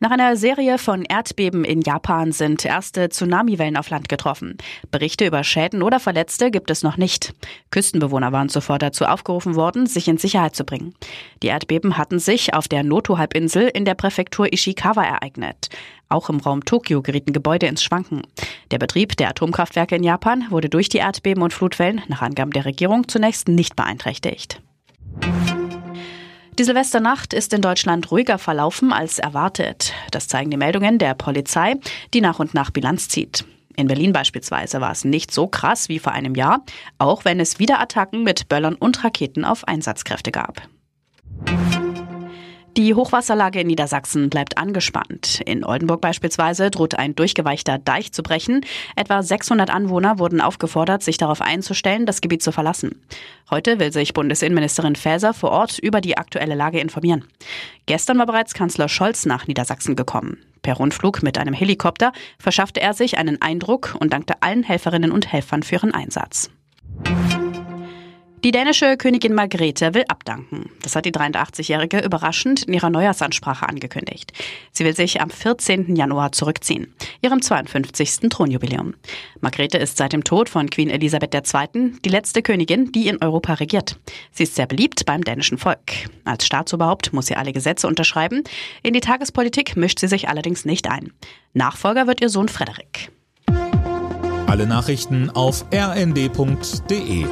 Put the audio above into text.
Nach einer Serie von Erdbeben in Japan sind erste Tsunamiwellen auf Land getroffen. Berichte über Schäden oder Verletzte gibt es noch nicht. Küstenbewohner waren zuvor dazu aufgerufen worden, sich in Sicherheit zu bringen. Die Erdbeben hatten sich auf der Noto-Halbinsel in der Präfektur Ishikawa ereignet. Auch im Raum Tokio gerieten Gebäude ins Schwanken. Der Betrieb der Atomkraftwerke in Japan wurde durch die Erdbeben und Flutwellen nach Angaben der Regierung zunächst nicht beeinträchtigt. Die Silvesternacht ist in Deutschland ruhiger verlaufen als erwartet. Das zeigen die Meldungen der Polizei, die nach und nach Bilanz zieht. In Berlin beispielsweise war es nicht so krass wie vor einem Jahr, auch wenn es wieder Attacken mit Böllern und Raketen auf Einsatzkräfte gab. Die Hochwasserlage in Niedersachsen bleibt angespannt. In Oldenburg beispielsweise droht ein durchgeweichter Deich zu brechen. Etwa 600 Anwohner wurden aufgefordert, sich darauf einzustellen, das Gebiet zu verlassen. Heute will sich Bundesinnenministerin Faeser vor Ort über die aktuelle Lage informieren. Gestern war bereits Kanzler Scholz nach Niedersachsen gekommen. Per Rundflug mit einem Helikopter verschaffte er sich einen Eindruck und dankte allen Helferinnen und Helfern für ihren Einsatz. Die dänische Königin Margrethe will abdanken. Das hat die 83-Jährige überraschend in ihrer Neujahrsansprache angekündigt. Sie will sich am 14. Januar zurückziehen, ihrem 52. Thronjubiläum. Margrethe ist seit dem Tod von Queen Elisabeth II. die letzte Königin, die in Europa regiert. Sie ist sehr beliebt beim dänischen Volk. Als Staatsoberhaupt muss sie alle Gesetze unterschreiben. In die Tagespolitik mischt sie sich allerdings nicht ein. Nachfolger wird ihr Sohn Frederik. Alle Nachrichten auf rnd.de